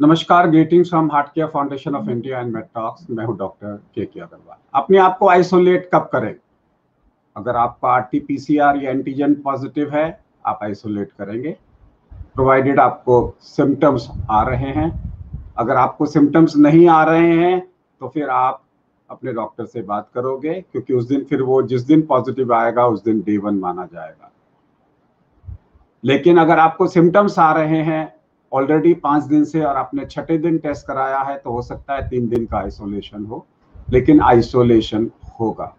नमस्कार greetings from heart care foundation of India and मेटॉक्स मैं हूँ डॉक्टर के के अग्रवाल अपने आप को आइसोलेट कब करें? अगर आपका R T P C R या एंटीजन पॉजिटिव है, आप आइसोलेट करेंगे। प्रोवाइडेड आपको सिम्टम्स आ रहे हैं। अगर आपको सिम्टम्स नहीं आ रहे हैं तो फिर आप अपने डॉक्टर से बात करोगे, क्योंकि उस दिन फिर वो जिस दिन पॉजिटिव आएगा, उस दिन डे वन माना जाएगा। लेकिन अगर आपको सिम्टम्स आ रहे हैं ऑलरेडी पाँच दिन से और आपने छठे दिन टेस्ट कराया है तो हो सकता है तीन दिन का आइसोलेशन हो, लेकिन आइसोलेशन होगा।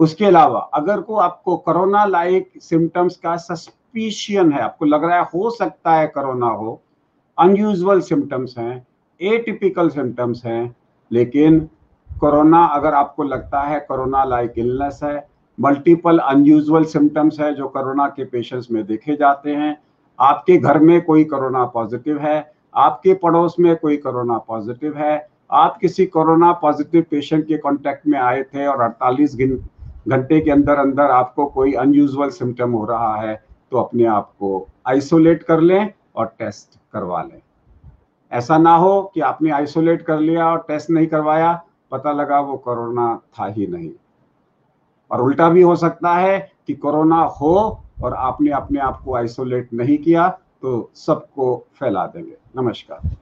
उसके अलावा, अगर को आपको कोरोना लाइक सिम्टम्स का सस्पिशियन है, आपको लग रहा है हो सकता है कोरोना हो अनयूजल सिम्टम्स हैं एटिपिकल सिम्टम्स हैं, लेकिन कोरोना अगर आपको लगता है कोरोना लाइक इलनेस है मल्टीपल अनयूजल सिम्टम्स है जो कोरोना के पेशेंट्स में देखे जाते हैं आपके घर में कोई कोरोना पॉजिटिव है, आपके पड़ोस में कोई कोरोना पॉजिटिव है, आप किसी कोरोना पॉजिटिव पेशेंट के कांटेक्ट में आए थे और 48 घंटे के अंदर अंदर आपको कोई अनयूजुअल सिम्टम हो रहा है तो अपने आप को आइसोलेट कर लें और टेस्ट करवा लें। ऐसा ना हो कि आपने आइसोलेट कर लिया और टेस्ट नहीं करवाया, पता लगा वो कोरोना था ही नहीं। और उल्टा भी हो सकता है कि कोरोना हो और आपने अपने आप को आइसोलेट नहीं किया तो सबको फैला देंगे। नमस्कार।